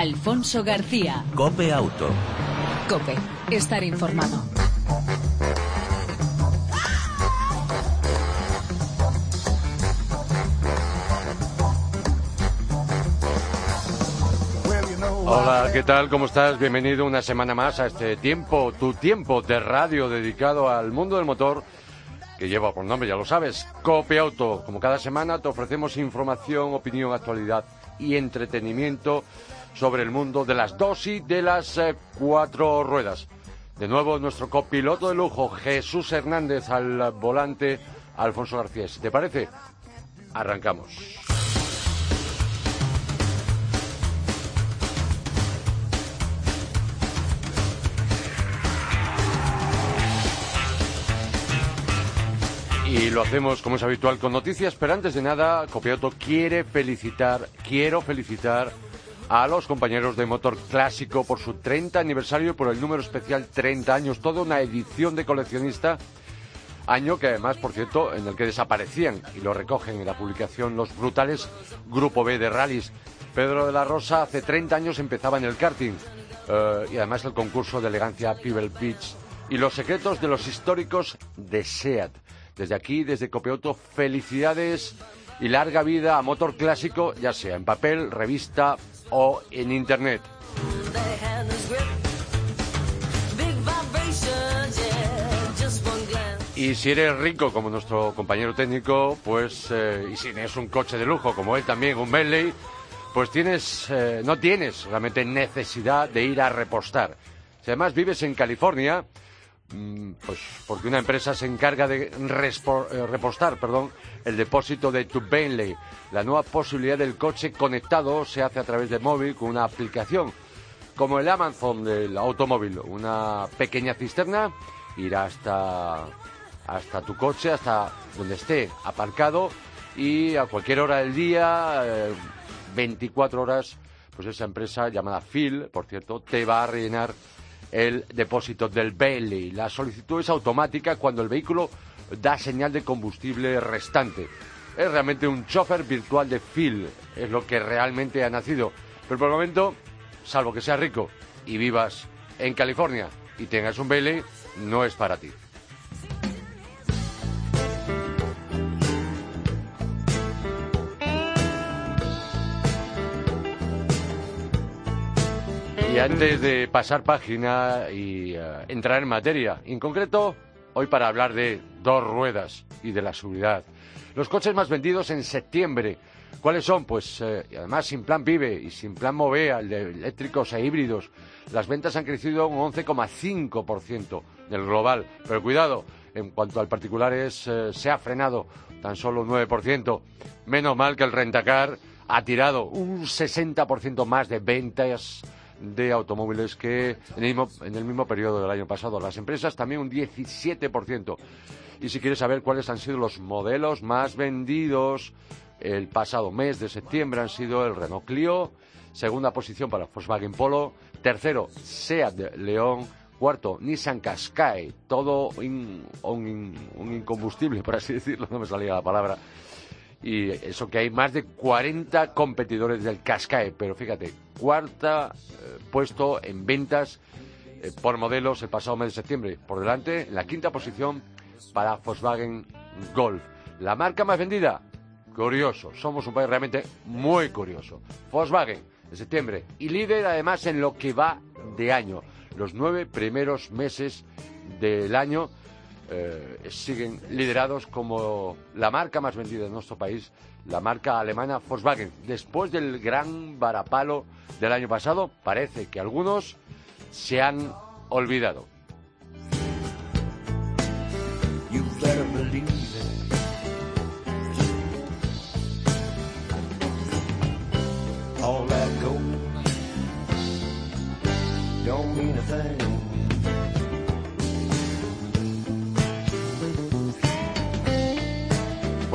Alfonso García. Cope Auto. Cope, estar informado. Hola, ¿qué tal? ¿Cómo estás? Bienvenido una semana más a este tiempo, tu tiempo de radio dedicado al mundo del motor que lleva por nombre, ya lo sabes, Cope Auto. Como cada semana te ofrecemos información, opinión, actualidad y entretenimiento sobre el mundo de las dos y de las eh, cuatro ruedas. De nuevo, nuestro copiloto de lujo, Jesús Hernández, al volante, Alfonso García. Te parece, arrancamos. Y lo hacemos como es habitual con noticias, pero antes de nada, Copiauto quiere felicitar, quiero felicitar a los compañeros de Motor Clásico por su 30 aniversario, por el número especial 30 años, toda una edición de coleccionista, año que además, por cierto, en el que desaparecían, y lo recogen en la publicación los brutales Grupo B de rallies. Pedro de la Rosa hace 30 años empezaba en el karting, eh, y además el concurso de elegancia Pebble Beach, y los secretos de los históricos de SEAT. Desde aquí, desde Copiauto, felicidades y larga vida a Motor Clásico, ya sea en papel, revista o en Internet. Y si eres rico como nuestro compañero técnico, pues, eh, y si tienes un coche de lujo como él también, un Bentley, pues tienes, eh, no tienes realmente necesidad de ir a repostar. Si además vives en California, pues porque una empresa se encarga de eh, repostar perdón, el depósito de tu Bentley. La nueva posibilidad del coche conectado se hace a través de móvil con una aplicación, como el Amazon del automóvil. Una pequeña cisterna irá hasta, hasta tu coche, hasta donde esté aparcado y a cualquier hora del día, 24 eh, horas, pues esa empresa llamada Phil, por cierto, te va a rellenar el depósito del Bentley. La solicitud es automática cuando el vehículo da señal de combustible restante. Es realmente un chofer virtual de Phil, es lo que realmente ha nacido. Pero por el momento, salvo que seas rico y vivas en California y tengas un Bentley, no es para ti. Antes de pasar página y eh, entrar en materia, en concreto, hoy para hablar de dos ruedas y de la seguridad. Los coches más vendidos en septiembre. ¿Cuáles son? Pues eh, además sin plan Vive y sin plan Movea, el de eléctricos e híbridos, las ventas han crecido un 11,5% del global. Pero cuidado, en cuanto al particular eh, se ha frenado tan solo un 9%. Menos mal que el Rentacar ha tirado un 60% más de ventas de automóviles que en el, mismo, periodo del año pasado. Las empresas también un 17%. Y si quieres saber cuáles han sido los modelos más vendidos el pasado mes de septiembre han sido el Renault Clio, segunda posición para Volkswagen Polo, tercero Seat León, cuarto Nissan Qashqai, todo un incombustible, por así decirlo, no me salía la palabra, y eso que hay más de 40 competidores del Qashqai, pero fíjate, cuarta puesto en ventas eh, por modelos el pasado mes de septiembre. Por delante, en la quinta posición para Volkswagen Golf. La marca más vendida, curioso, somos un país realmente muy curioso. Volkswagen, en septiembre, y líder además en lo que va de año. Los nueve primeros meses del año eh, siguen liderados como la marca más vendida en nuestro país, la marca alemana Volkswagen. Después del gran varapalo del año pasado, parece que algunos se han olvidado.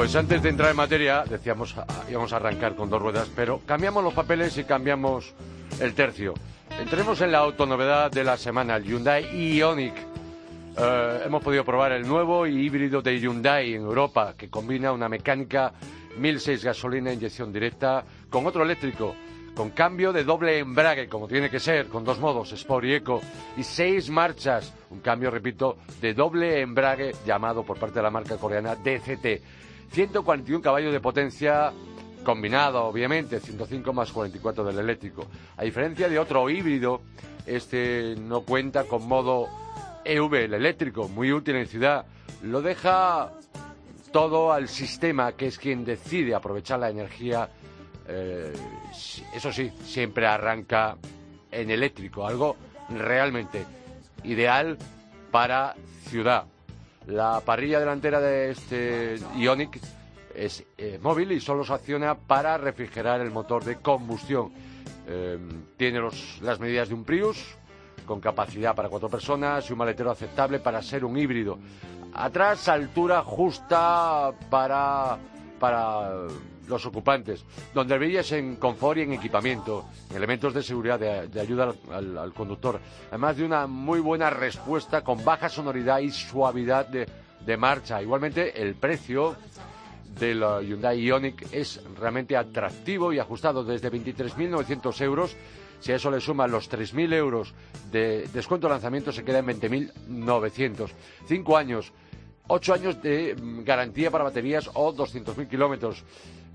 Pues antes de entrar en materia, decíamos, ah, íbamos a arrancar con dos ruedas, pero cambiamos los papeles y cambiamos el tercio. Entremos en la autonovedad de la semana, el Hyundai Ioniq. Eh, hemos podido probar el nuevo híbrido de Hyundai en Europa, que combina una mecánica 1006 gasolina inyección directa con otro eléctrico con cambio de doble embrague, como tiene que ser, con dos modos, Sport y Eco, y seis marchas, un cambio, repito, de doble embrague llamado por parte de la marca coreana DCT. 141 caballos de potencia combinado, obviamente, 105 más 44 del eléctrico. A diferencia de otro híbrido, este no cuenta con modo EV, el eléctrico, muy útil en ciudad. Lo deja todo al sistema, que es quien decide aprovechar la energía. Eh, eso sí, siempre arranca en eléctrico, algo realmente ideal para ciudad. La parrilla delantera de este Ionic es eh, móvil y solo se acciona para refrigerar el motor de combustión. Eh, tiene las medidas de un Prius con capacidad para cuatro personas y un maletero aceptable para ser un híbrido. Atrás, altura justa para, los ocupantes, donde brilles en confort y en equipamiento, elementos de seguridad, de, ayuda al, conductor, además de una muy buena respuesta con baja sonoridad y suavidad de marcha. Igualmente, el precio del Hyundai Ioniq es realmente atractivo y ajustado desde 23.900 euros. Si a eso le suman los 3.000 euros de descuento de lanzamiento, se queda en 20.900. Cinco años, ocho años de mm, garantía para baterías o 200.000 kilómetros.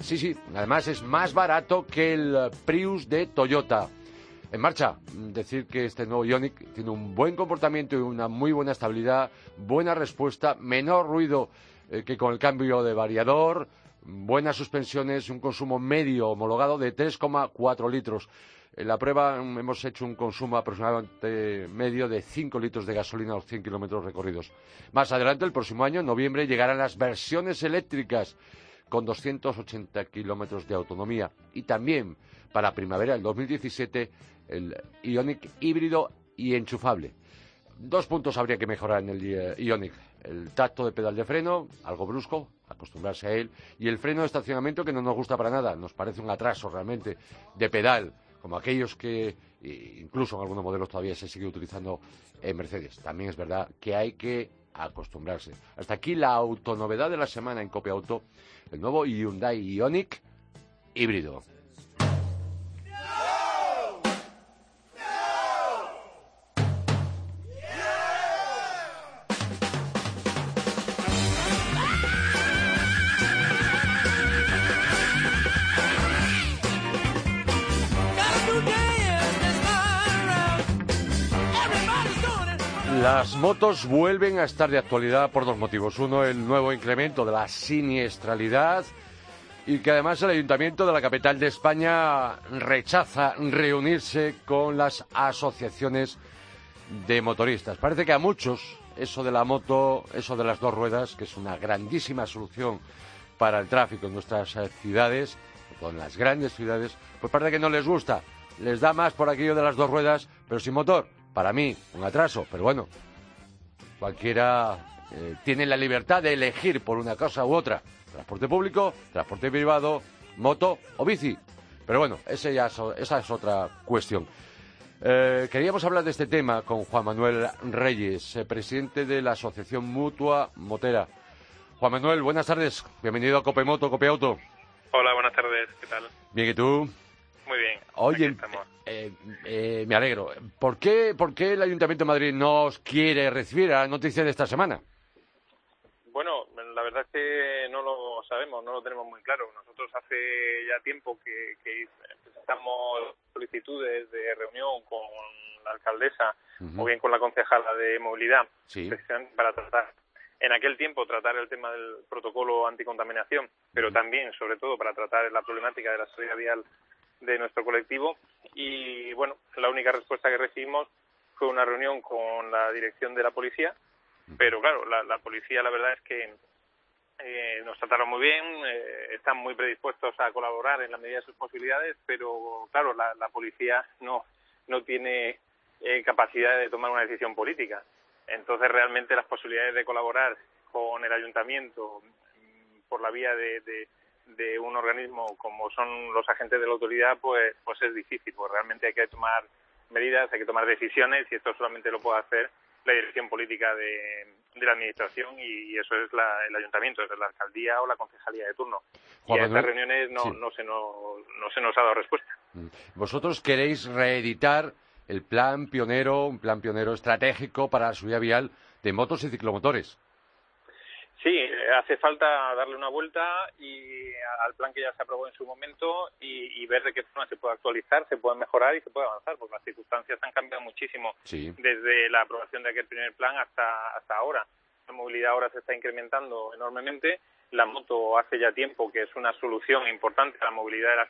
Sí, sí, además es más barato que el Prius de Toyota. En marcha, decir que este nuevo Ioniq tiene un buen comportamiento y una muy buena estabilidad, buena respuesta, menor ruido eh, que con el cambio de variador, buenas suspensiones, un consumo medio homologado de 3,4 litros. En la prueba hemos hecho un consumo aproximadamente medio de 5 litros de gasolina a los 100 kilómetros recorridos. Más adelante, el próximo año, en noviembre, llegarán las versiones eléctricas con 280 kilómetros de autonomía. Y también, para primavera del 2017, el Ionic híbrido y enchufable. Dos puntos habría que mejorar en el eh, Ionic el tacto de pedal de freno, algo brusco, acostumbrarse a él, y el freno de estacionamiento que no nos gusta para nada, nos parece un atraso realmente de pedal, como aquellos que incluso en algunos modelos todavía se sigue utilizando en Mercedes. También es verdad que hay que acostumbrarse. Hasta aquí la autonovedad de la semana en Copia Auto, el nuevo Hyundai Ioniq híbrido. Motos vuelven a estar de actualidad por dos motivos. Uno, el nuevo incremento de la siniestralidad y que además el Ayuntamiento de la capital de España rechaza reunirse con las asociaciones de motoristas. Parece que a muchos eso de la moto, eso de las dos ruedas, que es una grandísima solución para el tráfico en nuestras ciudades, con las grandes ciudades, pues parece que no les gusta. Les da más por aquello de las dos ruedas, pero sin motor para mí, un atraso, pero bueno, cualquiera eh, tiene la libertad de elegir por una cosa u otra, transporte público, transporte privado, moto o bici. Pero bueno, ese ya esa es otra cuestión. Eh, queríamos hablar de este tema con Juan Manuel Reyes, eh, presidente de la Asociación Mutua Motera. Juan Manuel, buenas tardes. Bienvenido a Copemoto, Copeauto. Hola, buenas tardes. ¿Qué tal? Bien, ¿y tú? Oye, eh, eh, me alegro. ¿Por qué, ¿Por qué el Ayuntamiento de Madrid nos quiere recibir a la noticia de esta semana? Bueno, la verdad es que no lo sabemos, no lo tenemos muy claro. Nosotros hace ya tiempo que, que presentamos solicitudes de reunión con la alcaldesa o bien con la concejala de movilidad para tratar en aquel tiempo tratar el tema del protocolo anticontaminación, pero también, sobre todo, para tratar la problemática de la seguridad vial de nuestro colectivo y bueno, la única respuesta que recibimos fue una reunión con la dirección de la policía, pero claro, la, policía la verdad es que eh, nos trataron muy bien, eh, están muy predispuestos a colaborar en la medida de sus posibilidades, pero claro, la, policía no, no tiene eh, capacidad de tomar una decisión política. Entonces, realmente las posibilidades de colaborar con el ayuntamiento mm, por la vía de un organismo como son los agentes de la autoridad, pues, pues es difícil, pues realmente hay que tomar medidas, hay que tomar decisiones y esto solamente lo puede hacer la dirección política de, la administración y, eso es el ayuntamiento, es la alcaldía o la concejalía de turno. y a estas reuniones no, no, se nos, no se nos ha dado respuesta. Mm. Vosotros queréis reeditar el plan pionero, un plan pionero estratégico para la subida vial de motos y ciclomotores. Sí, hace falta darle una vuelta y al plan que ya se aprobó en su momento y, ver de qué forma se puede actualizar, se puede mejorar y se puede avanzar, porque las circunstancias han cambiado muchísimo desde la aprobación de aquel primer plan hasta, hasta ahora. La movilidad ahora se está incrementando enormemente. La moto hace ya tiempo que es una solución importante a la movilidad de las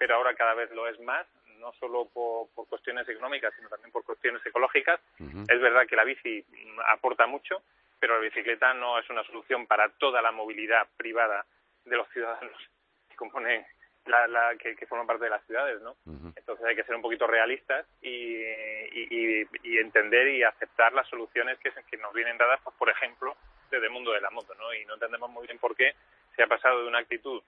pero ahora cada vez lo es más, no solo por, cuestiones económicas, sino también por cuestiones ecológicas. Es verdad que la bici aporta mucho, pero la bicicleta no es una solución para toda la movilidad privada de los ciudadanos que componen la, que, forman parte de las ciudades, ¿no? Entonces hay que ser un poquito realistas y, entender y aceptar las soluciones que, que nos vienen dadas, pues, por ejemplo, desde el mundo de la moto, ¿no? Y no entendemos muy bien por qué se ha pasado de una actitud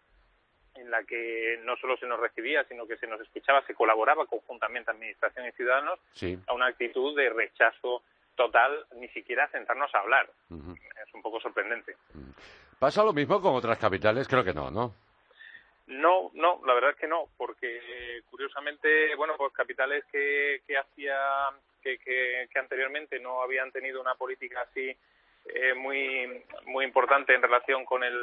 en la que no solo se nos recibía, sino que se nos escuchaba, se colaboraba conjuntamente Administración y ciudadanos, a una actitud de rechazo total, ni siquiera sentarnos a hablar. Es un poco sorprendente. ¿Pasa lo mismo con otras capitales? Creo que no, ¿no? No, no, la verdad es que no, porque curiosamente, bueno, pues capitales que, que hacía, que, que, que anteriormente no habían tenido una política así eh, muy muy importante en relación con el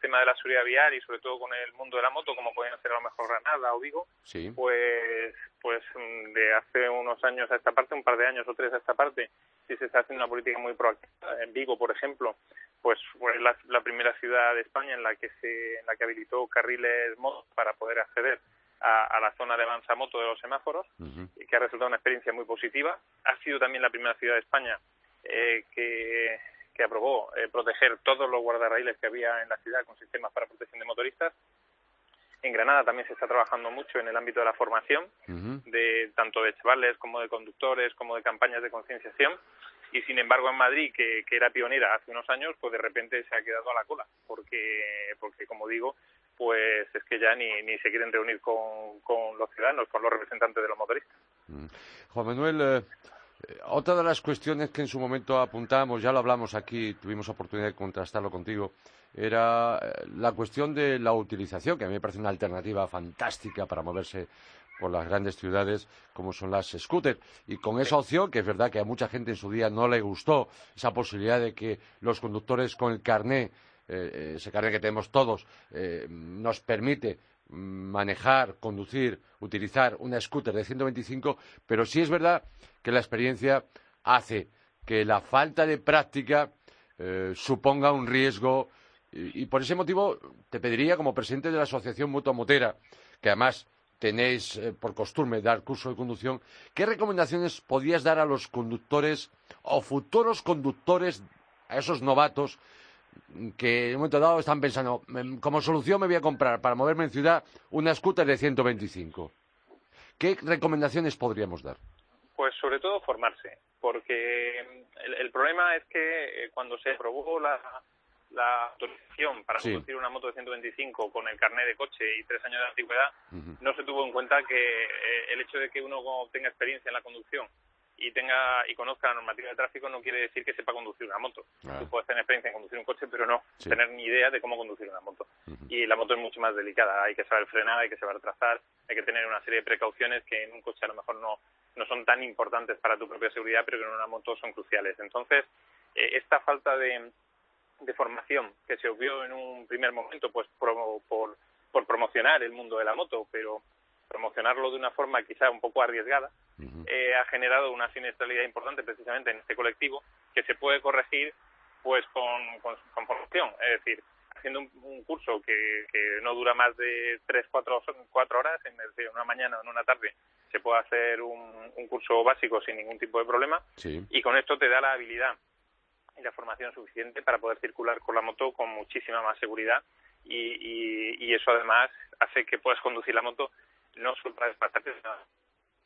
tema de la seguridad vial y sobre todo con el mundo de la moto como pueden ser a lo mejor Granada o Vigo. Pues pues mm, de hace unos años a esta parte un par de años o tres a esta parte sí se está haciendo una política muy proactiva. En Vigo por ejemplo pues fue la, primera ciudad de España en la que se en la que habilitó carriles moto para poder acceder a, la zona de avanza moto de los semáforos y que ha resultado una experiencia muy positiva. Ha sido también la primera ciudad de España eh, que que aprobó eh, proteger todos los guardarraíles que había en la ciudad con sistemas para protección de motoristas. En Granada también se está trabajando mucho en el ámbito de la formación, de tanto de chavales como de conductores, como de campañas de concienciación. Y sin embargo, en Madrid, que, era pionera hace unos años, pues de repente se ha quedado a la cola, porque, porque como digo, pues es que ya ni, ni se quieren reunir con, con los ciudadanos, con los representantes de los motoristas. Mm. Juan Manuel, eh, otra de las cuestiones que en su momento apuntábamos, ya lo hablamos aquí, tuvimos oportunidad de contrastarlo contigo, era eh, la cuestión de la utilización, que a mí me parece una alternativa fantástica para moverse por las grandes ciudades como son las scooters. Y con esa opción, que es verdad que a mucha gente en su día no le gustó, esa posibilidad de que los conductores con el carné, eh, ese carné que tenemos todos, nos permite manejar, conducir, utilizar una scooter de 125, pero sí es verdad que la experiencia hace que la falta de práctica eh, suponga un riesgo y, por ese motivo te pediría como presidente de la Asociación Mutua Motera, que además tenéis eh, por costumbre dar curso de conducción, ¿qué recomendaciones podías dar a los conductores o futuros conductores, a esos novatos que en un momento dado están pensando, como solución me voy a comprar para moverme en ciudad una scooter de 125. ¿Qué recomendaciones podríamos dar? Pues sobre todo formarse, porque el, problema es que eh, cuando se aprobó la, autorización para conducir una moto de 125 con el carnet de coche y tres años de antigüedad, no se tuvo en cuenta que eh, el hecho de que uno tenga experiencia en la conducción y tenga y conozca la normativa de tráfico no quiere decir que sepa conducir una moto. Tú puedes tener experiencia en conducir un coche, pero no tener ni idea de cómo conducir una moto. Y la moto es mucho más delicada. Hay que saber frenar, hay que saber trazar, hay que tener una serie de precauciones que en un coche a lo mejor no, no son tan importantes para tu propia seguridad, pero que en una moto son cruciales. Entonces, eh, esta falta de, de formación que se obvió en un primer momento, pues por, por, por promocionar el mundo de la moto, pero promocionarlo de una forma quizá un poco arriesgada, eh, ha generado una siniestralidad importante precisamente en este colectivo que se puede corregir pues con, con, formación, es decir, haciendo un, curso que, que, no dura más de tres, cuatro, cuatro horas, en una mañana o en una tarde, se puede hacer un, un curso básico sin ningún tipo de problema. Y con esto te da la habilidad y la formación suficiente para poder circular con la moto con muchísima más seguridad y, y, y eso además hace que puedas conducir la moto no solo para desplazarte, sino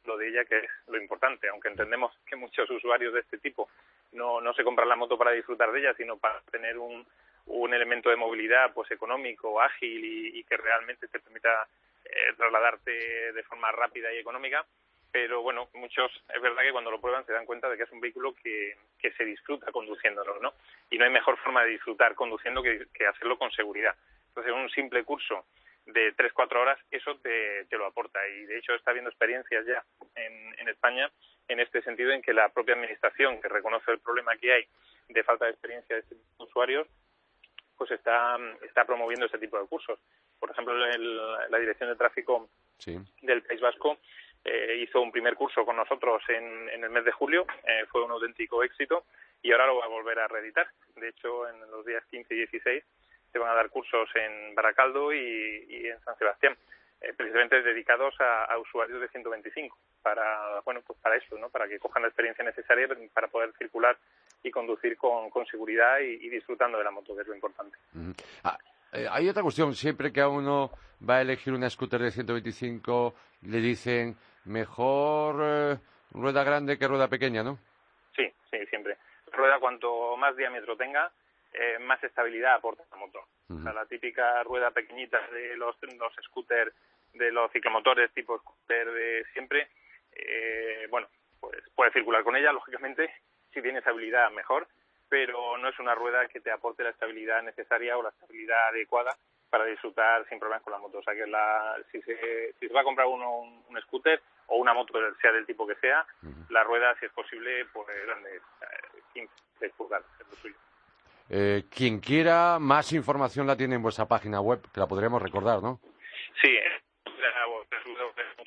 lo de ella, que es lo importante, aunque entendemos que muchos usuarios de este tipo no, no se compran la moto para disfrutar de ella, sino para tener un, un elemento de movilidad pues económico, ágil y, que realmente te permita eh, trasladarte de forma rápida y económica. pero bueno, muchos es verdad que cuando lo prueban se dan cuenta de que es un vehículo que, que se disfruta conduciéndolo, ¿no? Y no hay mejor forma de disfrutar conduciendo que, que hacerlo con seguridad. Entonces, un simple curso de 3-4 horas, eso te, te, lo aporta. Y de hecho está habiendo experiencias ya en, en España en este sentido en que la propia administración, que reconoce el problema que hay de falta de experiencia de estos usuarios, pues está, está promoviendo este tipo de cursos. Por ejemplo, el, la Dirección de Tráfico sí. del País Vasco eh, hizo un primer curso con nosotros en, en el mes de julio, eh, fue un auténtico éxito y ahora lo va a volver a reeditar. De hecho, en los días 15 y 16 se van a dar cursos en Baracaldo y, y en San Sebastián, eh, precisamente dedicados a, a, usuarios de 125 para bueno pues para eso, ¿no? Para que cojan la experiencia necesaria para poder circular y conducir con, con seguridad y, y, disfrutando de la moto, que es lo importante. Mm. Ah, eh, hay otra cuestión, siempre que a uno va a elegir una scooter de 125 le dicen mejor eh, rueda grande que rueda pequeña, ¿no? Sí, sí, siempre. Rueda cuanto más diámetro tenga, eh, más estabilidad aporta la moto. Uh -huh. O sea, la típica rueda pequeñita de los, los scooters, de los ciclomotores tipo scooter de siempre, eh, bueno, pues puedes circular con ella, lógicamente, si tienes estabilidad mejor, pero no es una rueda que te aporte la estabilidad necesaria o la estabilidad adecuada para disfrutar sin problemas con la moto. O sea que la, si, se, si se va a comprar uno un, un scooter o una moto, sea del tipo que sea, uh -huh. la rueda, si es posible, pues grande, 15 pulgadas, es lo suyo. Eh, quien quiera más información la tiene en vuestra página web, que la podríamos recordar, ¿no? Sí,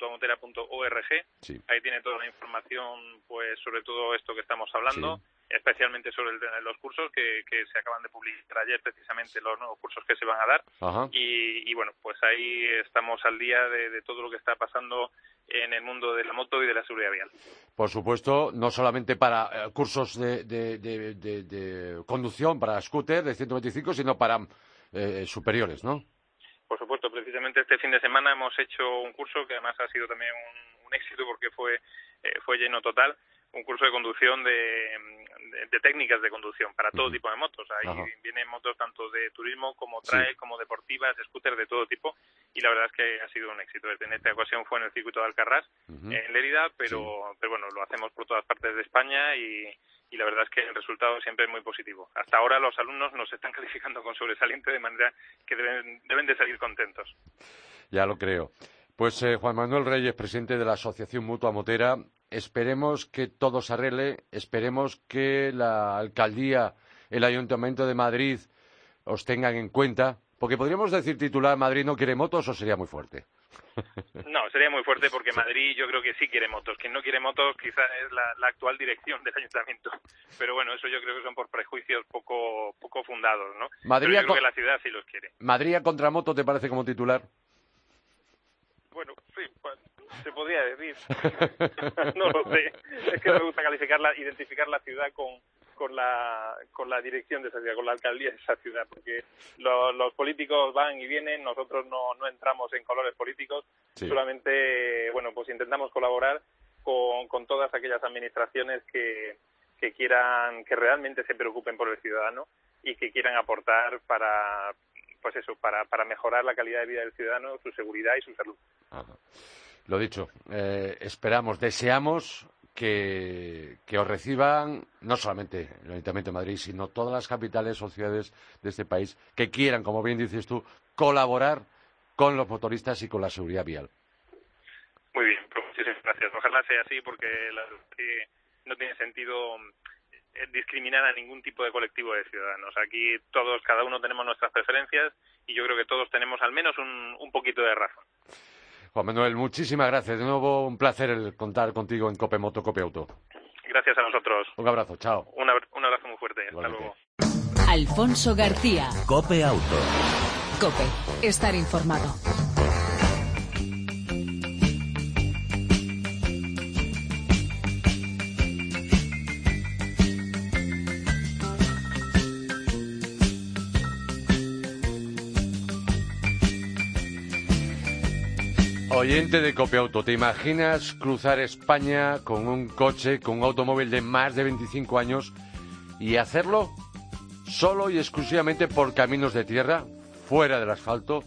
www.motera.org. Sí. Ahí tiene toda la información, pues sobre todo esto que estamos hablando, sí. especialmente sobre el, los cursos que, que, se acaban de publicar ayer, precisamente los nuevos cursos que se van a dar. Y, y, bueno, pues ahí estamos al día de, de todo lo que está pasando en el mundo de la moto y de la seguridad vial. Por supuesto, no solamente para eh, cursos de, de, de, de, conducción, para scooter de 125, sino para eh, superiores, ¿no? Por supuesto, precisamente este fin de semana hemos hecho un curso que además ha sido también un, un éxito porque fue, eh, fue lleno total, un curso de conducción de, de, de técnicas de conducción para todo uh -huh. tipo de motos. Ahí Ajá. vienen motos tanto de turismo como trail, sí. como deportivas, scooters de todo tipo y la verdad es que ha sido un éxito. En esta ocasión fue en el circuito de Alcarrás, uh -huh. en Lérida, pero, sí. pero bueno, lo hacemos por todas partes de España y, y la verdad es que el resultado siempre es muy positivo. Hasta ahora los alumnos nos están calificando con sobresaliente de manera que deben, deben de salir contentos. Ya lo creo. Pues eh, Juan Manuel Reyes, presidente de la Asociación Mutua Motera, esperemos que todo se arregle, esperemos que la alcaldía, el Ayuntamiento de Madrid os tengan en cuenta, porque podríamos decir titular Madrid no quiere motos o sería muy fuerte. No, sería muy fuerte porque Madrid yo creo que sí quiere motos. Quien no quiere motos quizás es la, la, actual dirección del ayuntamiento. Pero bueno, eso yo creo que son por prejuicios poco poco fundados, ¿no? Madrid Pero yo creo que la ciudad sí los quiere. ¿Madrid a contramoto te parece como titular? Bueno, sí, pues, se podría decir. no lo sé. Es que me gusta calificarla, identificar la ciudad con, con la, con la dirección de esa ciudad, con la alcaldía de esa ciudad, porque lo, los políticos van y vienen, nosotros no, no entramos en colores políticos, sí. solamente, bueno, pues intentamos colaborar con, con todas aquellas administraciones que, que quieran, que realmente se preocupen por el ciudadano y que quieran aportar para, pues eso, para, para mejorar la calidad de vida del ciudadano, su seguridad y su salud. Ajá. Lo dicho, eh, esperamos, deseamos que, que, os reciban no solamente el Ayuntamiento de Madrid, sino todas las capitales o ciudades de este país que quieran, como bien dices tú, colaborar con los motoristas y con la seguridad vial. Muy bien, pues muchísimas gracias. Ojalá sea así porque la, que no tiene sentido eh, discriminar a ningún tipo de colectivo de ciudadanos. Aquí todos, cada uno tenemos nuestras preferencias y yo creo que todos tenemos al menos un, un poquito de razón. Juan Manuel, muchísimas gracias. De nuevo, un placer el contar contigo en Cope Moto, Cope Auto. Gracias a nosotros. Un abrazo, chao. Un, un abrazo muy fuerte. Igualmente. Hasta luego. Alfonso García. Cope Auto. Cope, estar informado. Oyente de Copiauto, ¿te imaginas cruzar España con un coche, con un automóvil de más de 25 años y hacerlo solo y exclusivamente por caminos de tierra, fuera del asfalto?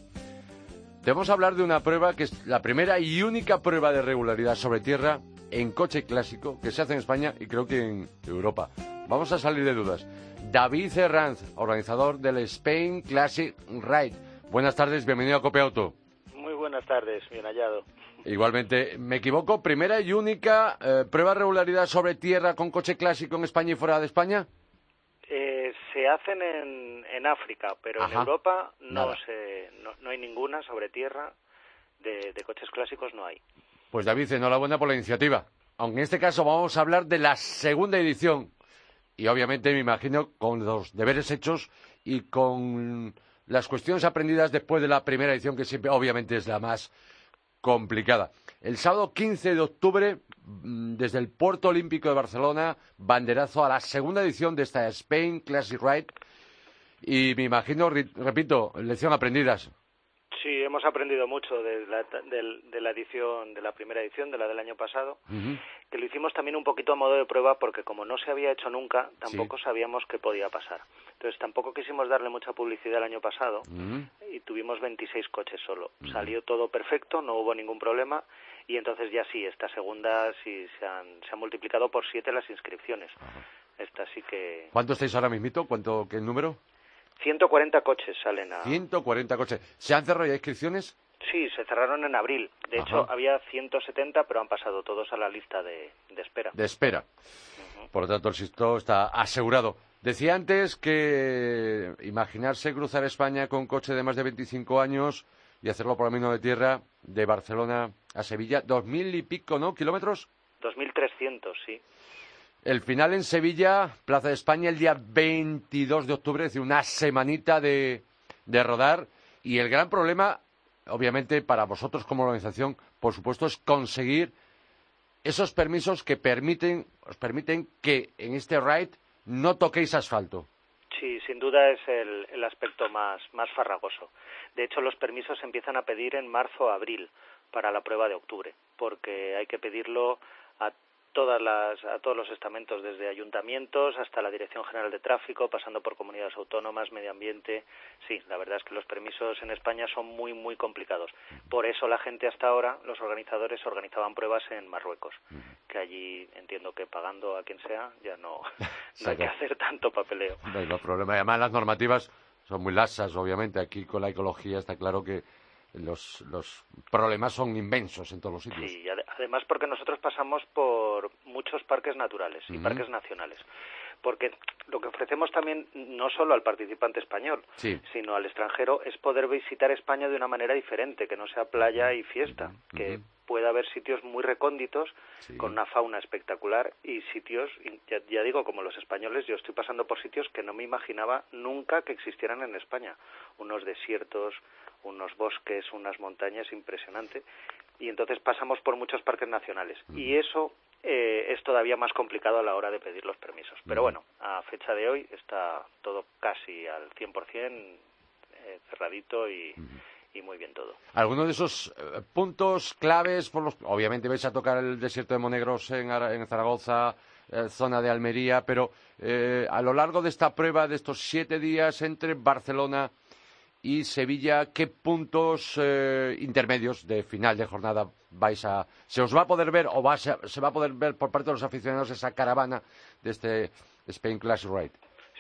Debemos hablar de una prueba que es la primera y única prueba de regularidad sobre tierra en coche clásico que se hace en España y creo que en Europa. Vamos a salir de dudas. David Herranz, organizador del Spain Classic Ride. Buenas tardes, bienvenido a Cope Auto. Muy buenas tardes, bien hallado. Igualmente, me equivoco, primera y única eh, prueba de regularidad sobre tierra con coche clásico en España y fuera de España. Eh, se hacen en, en África, pero Ajá. en Europa no, se, no, no hay ninguna sobre tierra. De, de coches clásicos no hay. Pues David, enhorabuena por la iniciativa. Aunque en este caso vamos a hablar de la segunda edición. Y obviamente me imagino con los deberes hechos y con las cuestiones aprendidas después de la primera edición, que siempre obviamente es la más complicada. El sábado 15 de octubre, mm, desde el Puerto Olímpico de Barcelona, banderazo a la segunda edición de esta Spain Classic Ride. Y me imagino, repito, lección aprendidas. Sí, hemos aprendido mucho de la, del- de la edición, de la primera edición, de la del año pasado, que lo hicimos también un poquito a modo de prueba porque como no se había hecho nunca, tampoco sabíamos qué podía pasar. Entonces tampoco quisimos darle mucha publicidad el año pasado y tuvimos 26 coches solo. Salió todo perfecto, no hubo ningún problema y entonces ya sí, esta segunda sí se han, se han multiplicado por siete las inscripciones. Esta sí que... ¿Cuánto estáis ahora mismito? ¿Cuánto, ¿Qué número? 140 coches salen a... 140 coches. ¿Se han cerrado ya inscripciones? Sí, se cerraron en abril. De Ajá. hecho, había 170, pero han pasado todos a la lista de, de espera. De espera. Por lo tanto, el sitio está asegurado. Decía antes que imaginarse cruzar España con coche de más de 25 años y hacerlo por camino de tierra de Barcelona a Sevilla, dos mil y pico, ¿no? ¿Kilómetros? 2.300, sí. El final en Sevilla, Plaza de España, el día 22 de octubre, es decir, una semanita de, de rodar. Y el gran problema, obviamente, para vosotros como organización, por supuesto, es conseguir esos permisos que permiten, os permiten que en este ride no toquéis asfalto. Sí, sin duda es el, aspecto más, más farragoso. De hecho, los permisos se empiezan a pedir en marzo o abril para la prueba de octubre, porque hay que pedirlo a todas las, a todos los estamentos, desde ayuntamientos hasta la Dirección General de Tráfico, pasando por comunidades autónomas, medio ambiente. Sí, la verdad es que los permisos en España son muy, muy complicados. Por eso la gente hasta ahora, los organizadores organizaban pruebas en Marruecos, que allí entiendo que pagando a quien sea ya no, no hay que hacer tanto papeleo. No hay más problema. Además, las normativas son muy laxas, obviamente. Aquí con la ecología está claro que los, los problemas son inmensos en todos los sitios. Sí, además porque nosotros pasamos por muchos parques naturales y parques nacionales. Porque lo que ofrecemos también, no solo al participante español, Sí. sino al extranjero, es poder visitar España de una manera diferente, que no sea playa y fiesta, que pueda haber sitios muy recónditos, Sí. con una fauna espectacular y sitios, ya, ya digo, como los españoles, yo estoy pasando por sitios que no me imaginaba nunca que existieran en España. Unos desiertos, unos bosques, unas montañas, impresionante. Y entonces pasamos por muchos parques nacionales. Y eso eh, es todavía más complicado a la hora de pedir los permisos. Pero bueno, a fecha de hoy está todo casi al 100% eh, cerradito y, y muy bien todo. Algunos de esos eh, puntos claves, por los, obviamente vais a tocar el desierto de Monegros en, Ara- en Zaragoza, eh, zona de Almería, pero eh, a lo largo de esta prueba, de estos siete días entre Barcelona y Sevilla, ¿qué puntos eh, intermedios de final de jornada vais a... ¿Se os va a poder ver o va a se, se va a poder ver por parte de los aficionados esa caravana de este Spain Classic Ride?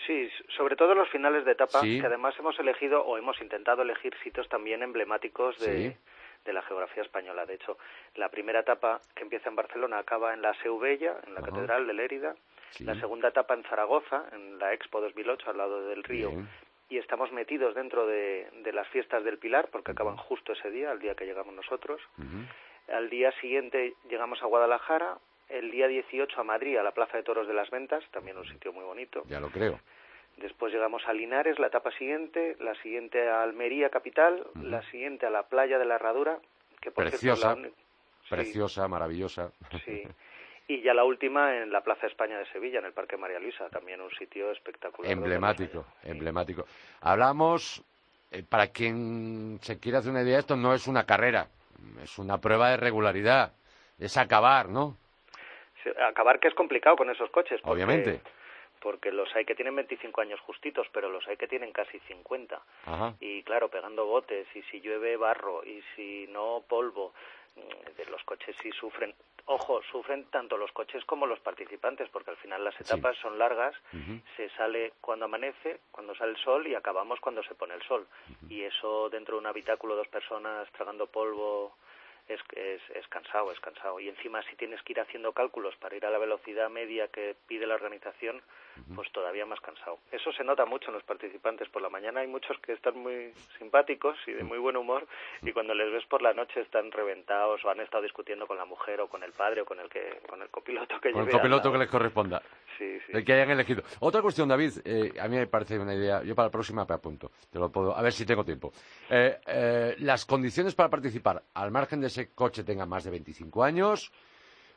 Sí, sobre todo los finales de etapa, Sí. que además hemos elegido o hemos intentado elegir sitios también emblemáticos de, Sí. de la geografía española. De hecho, la primera etapa que empieza en Barcelona acaba en la Seu Bella, en la Ajá. Catedral de Lérida. Sí. La segunda etapa en Zaragoza, en la Expo 2008, al lado del río. Bien. Y estamos metidos dentro de, de las fiestas del Pilar, porque acaban justo ese día, el día que llegamos nosotros. Al día siguiente llegamos a Guadalajara, el día 18 a Madrid, a la Plaza de Toros de las Ventas, también un sitio muy bonito. Ya lo creo. Después llegamos a Linares, la etapa siguiente, la siguiente a Almería capital, la siguiente a la playa de la Herradura, que por cierto, Preciosa, la Sí, Preciosa, maravillosa. sí. Y ya la última en la Plaza España de Sevilla, en el Parque María Luisa, también un sitio espectacular. Emblemático, emblemático. Hablamos, eh, para quien se quiera hacer una idea, esto no es una carrera, es una prueba de regularidad, es acabar, ¿no? Sí, Acabar que es complicado con esos coches. porque- Obviamente. porque los hay que tienen 25 años justitos, pero los hay que tienen casi 50. Ajá. Y claro, pegando botes, y si llueve barro, y si no polvo, de los coches sí sufren. Ojo, sufren tanto los coches como los participantes, porque al final las etapas son largas, se sale cuando amanece, cuando sale el sol, y acabamos cuando se pone el sol. Y eso dentro de un habitáculo, dos personas tragando polvo, es, es, es cansado, es cansado. Y encima si tienes que ir haciendo cálculos para ir a la velocidad media que pide la organización, pues todavía más cansado. Eso se nota mucho en los participantes. Por la mañana hay muchos que están muy simpáticos y de muy buen humor y cuando les ves por la noche están reventados o han estado discutiendo con la mujer o con el padre o con el que con el copiloto que Con el copiloto que les corresponda. Sí, sí. El que hayan elegido. Otra cuestión, David, eh, a mí me parece una idea. Yo para la próxima me apunto. Te lo puedo. A ver si tengo tiempo. Eh, eh, las condiciones para participar, al margen de ese coche tenga más de 25 años.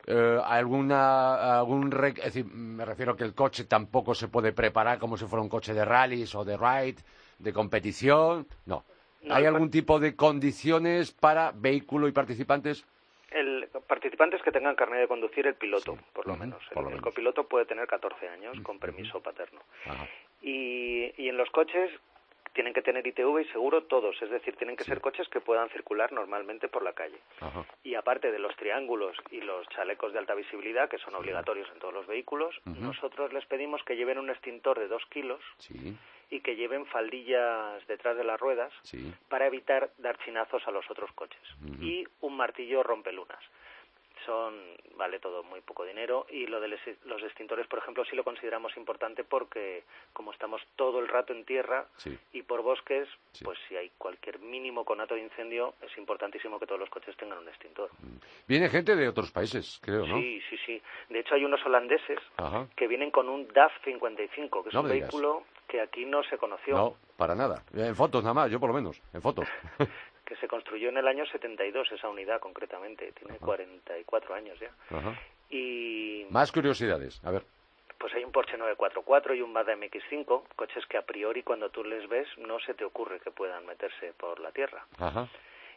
eh, alguna algún rec- es decir, me refiero a que el coche tampoco se puede preparar como si fuera un coche de rallies o de ride de competición no, No, hay algún tipo de condiciones para vehículo y participantes El participantes que tengan carnet de conducir el piloto, Sí. por lo menos. por el, lo el menos. copiloto puede tener 14 años con permiso paterno. Ajá. Y, y en los coches tienen que tener ITV y seguro todos, es decir, tienen que ser coches que puedan circular normalmente por la calle. Ajá. Y aparte de los triángulos y los chalecos de alta visibilidad, que son obligatorios en todos los vehículos, nosotros les pedimos que lleven un extintor de dos kilos sí y que lleven faldillas detrás de las ruedas sí para evitar dar chinazos a los otros coches. Y un martillo rompelunas. Son, vale todo muy poco dinero y lo de los extintores, por ejemplo, sí lo consideramos importante porque como estamos todo el rato en tierra sí y por bosques, Sí. pues si hay cualquier mínimo conato de incendio, es importantísimo que todos los coches tengan un extintor. viene gente de otros países creo no Sí, sí, sí. De hecho, hay unos holandeses Ajá. que vienen con un DAF 55, que es No un digas. vehículo que aquí no se conoció. No, para nada. En fotos nada más, yo por lo menos, en fotos. que se construyó en el año 72, esa unidad concretamente, tiene Ajá. 44 años ya. Ajá. Y Más curiosidades, a ver. pues hay un Porsche 944 y un Mazda MX5, coches que a priori cuando tú les ves no se te ocurre que puedan meterse por la tierra. Ajá.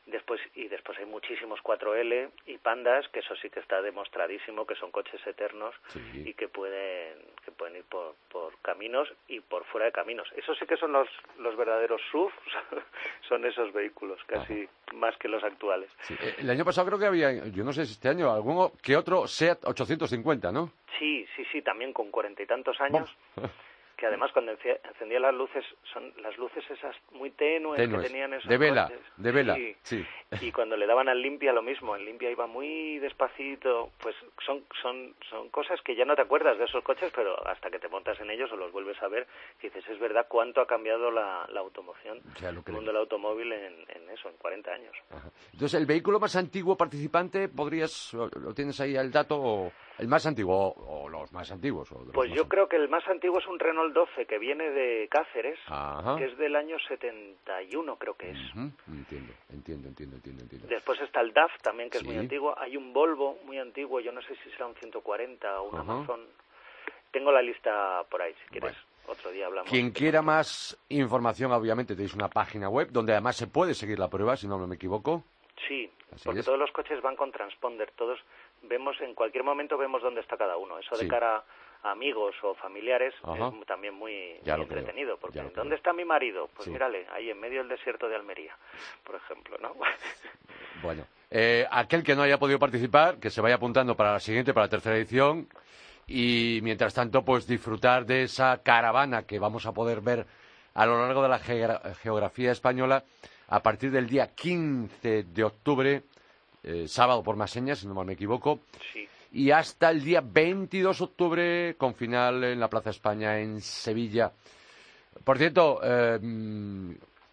Después y después hay muchísimos 4L y Pandas, que eso sí que está demostradísimo que son coches eternos Sí. y que pueden que pueden ir por, por caminos y por fuera de caminos. Eso sí que son los los verdaderos SUV, son esos vehículos casi más que los actuales. Sí, eh, El año pasado creo que había, yo no sé si este año, alguno que otro SEAT 850, ¿no? Sí, sí, sí, también con cuarenta y tantos años, que además cuando encendía las luces, son las luces esas muy tenues, Tenues, que tenían esos de vela, coches. de vela, Sí. sí. Y cuando le daban al limpia lo mismo, el limpia iba muy despacito, pues son, son, son cosas que ya no te acuerdas de esos coches, pero hasta que te montas en ellos o los vuelves a ver, dices, es verdad cuánto ha cambiado la, la automoción, lo el mundo del automóvil en, en eso, en 40 años. Ajá. Entonces, el vehículo más antiguo participante, ¿podrías, lo lo tienes ahí al dato, o el más antiguo, o, los más antiguos? o los Pues más yo antiguos? creo que el más antiguo es un Renault 12 que viene de Cáceres, Ajá. que es del año 71, creo que es. Ujú, Entiendo, entiendo, entiendo, entiendo, entiendo. Después está el DAF también, que es Sí. muy antiguo. Hay un Volvo muy antiguo, yo no sé si será un 140 o un Ajá. Amazon. Tengo la lista por ahí, si quieres. Bueno. Otro día hablamos. Quien quiera más información, obviamente tenéis una página web donde además se puede seguir la prueba, si no me equivoco. Sí, Así porque es. todos los coches van con transponder. Todos vemos, en cualquier momento vemos dónde está cada uno. Eso Sí. de cara a amigos o familiares Ajá. es también muy, creo, entretenido. Porque creo. ¿dónde está mi marido? Pues Sí. mírale, ahí en medio del desierto de Almería, por ejemplo, ¿no? Bueno, eh, aquel que no haya podido participar, que se vaya apuntando para la siguiente, para la tercera edición. Y mientras tanto, pues disfrutar de esa caravana que vamos a poder ver a lo largo de la geogra- geografía española a partir del día 15 de octubre, eh, sábado por más señas, si no me equivoco, sí. y hasta el día 22 de octubre con final en la Plaza España en Sevilla. Por cierto, eh,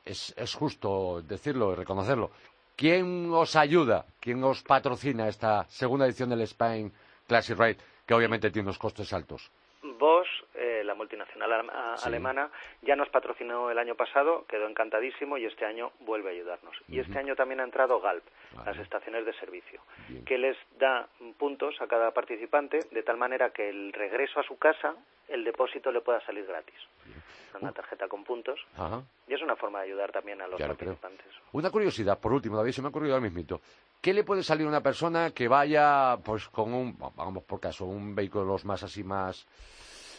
es, es justo decirlo y reconocerlo. ¿Quién os ayuda? ¿Quién os patrocina esta segunda edición del Spain Classic Ride? Que obviamente tiene unos costes altos. Bosch, eh, multinacional a- Sí. alemana, ya nos patrocinó el año pasado, quedó encantadísimo y este año vuelve a ayudarnos. Y este año también ha entrado Galp, Vale. las estaciones de servicio, Bien. que les da puntos a cada participante de tal manera que el regreso a su casa, el depósito le pueda salir gratis. Una tarjeta con puntos Ajá. y es una forma de ayudar también a los creo. participantes. Una curiosidad, por último, David, se me ha ocurrido ahora mismito. ¿Qué le puede salir a una persona que vaya, pues, con un, vamos por caso, un vehículo de los más así más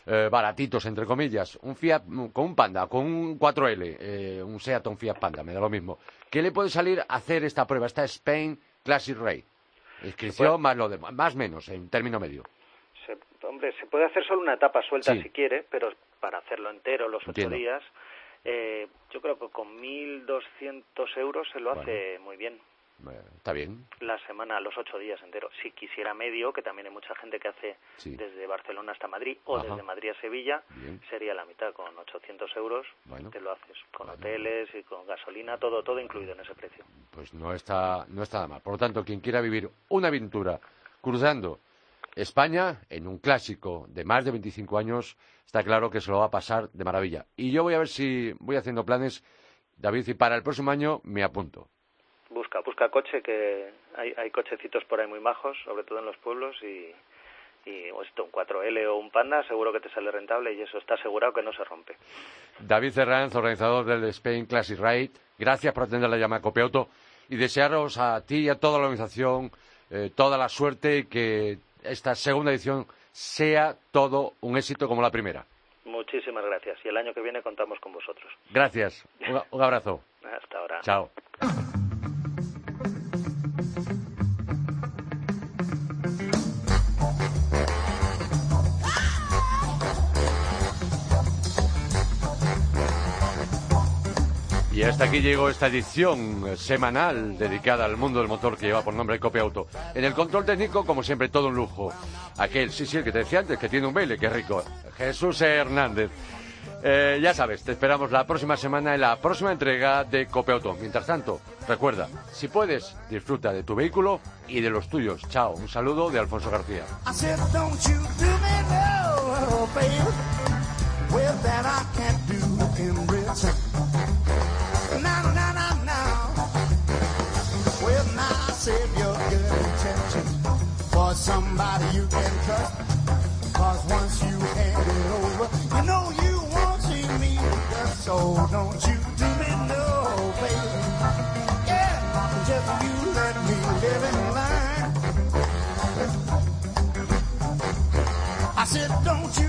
eh, baratitos, entre comillas, un Fiat mm, con un Panda, con un 4L, eh, un Seat, un Fiat Panda, me da lo mismo. ¿Qué le puede salir a hacer esta prueba, esta Spain Classic Rate? Inscripción más lo de, más menos, en término medio. Se, hombre, se puede hacer solo una etapa suelta si quiere, pero para hacerlo entero los ocho días, eh, yo creo que con 1.200 euros se lo hace muy bien. Está bien. La semana, los ocho días enteros. Si quisiera medio, que también hay mucha gente que hace desde Barcelona hasta Madrid o desde Madrid a Sevilla, sería la mitad, con 800 euros te lo haces. Con hoteles y con gasolina, todo todo incluido en ese precio. Pues no está, no está nada mal. Por lo tanto, quien quiera vivir una aventura cruzando España en un clásico de más de 25 años, está claro que se lo va a pasar de maravilla. Y yo voy a ver si voy haciendo planes, David, y para el próximo año me apunto busca, busca coche, que hay, hay cochecitos por ahí muy majos, sobre todo en los pueblos, y, y esto, un 4L o un Panda, seguro que te sale rentable y eso está asegurado que no se rompe. David Herranz, organizador del Spain Classic Ride, gracias por atender la llamada Copiauto y desearos a ti y a toda la organización eh, toda la suerte y que esta segunda edición sea todo un éxito como la primera. Muchísimas gracias y el año que viene contamos con vosotros. Gracias. Un, un abrazo. Hasta ahora. Chao. Hasta aquí llegó esta edición semanal dedicada al mundo del motor que lleva por nombre Copia Auto. En el control técnico, como siempre, todo un lujo. Aquel, sí, sí, el que te decía antes, que tiene un baile, que rico. Jesús Hernández. Eh, ya sabes, te esperamos la próxima semana en la próxima entrega de Copia Auto. Mientras tanto, recuerda, si puedes, disfruta de tu vehículo y de los tuyos. Chao, un saludo de Alfonso García. save your good intentions for somebody you can trust. Cause once you hand it over, you know you won't see me. So don't you do me no favor. Yeah, just you let me live in line. I said, don't you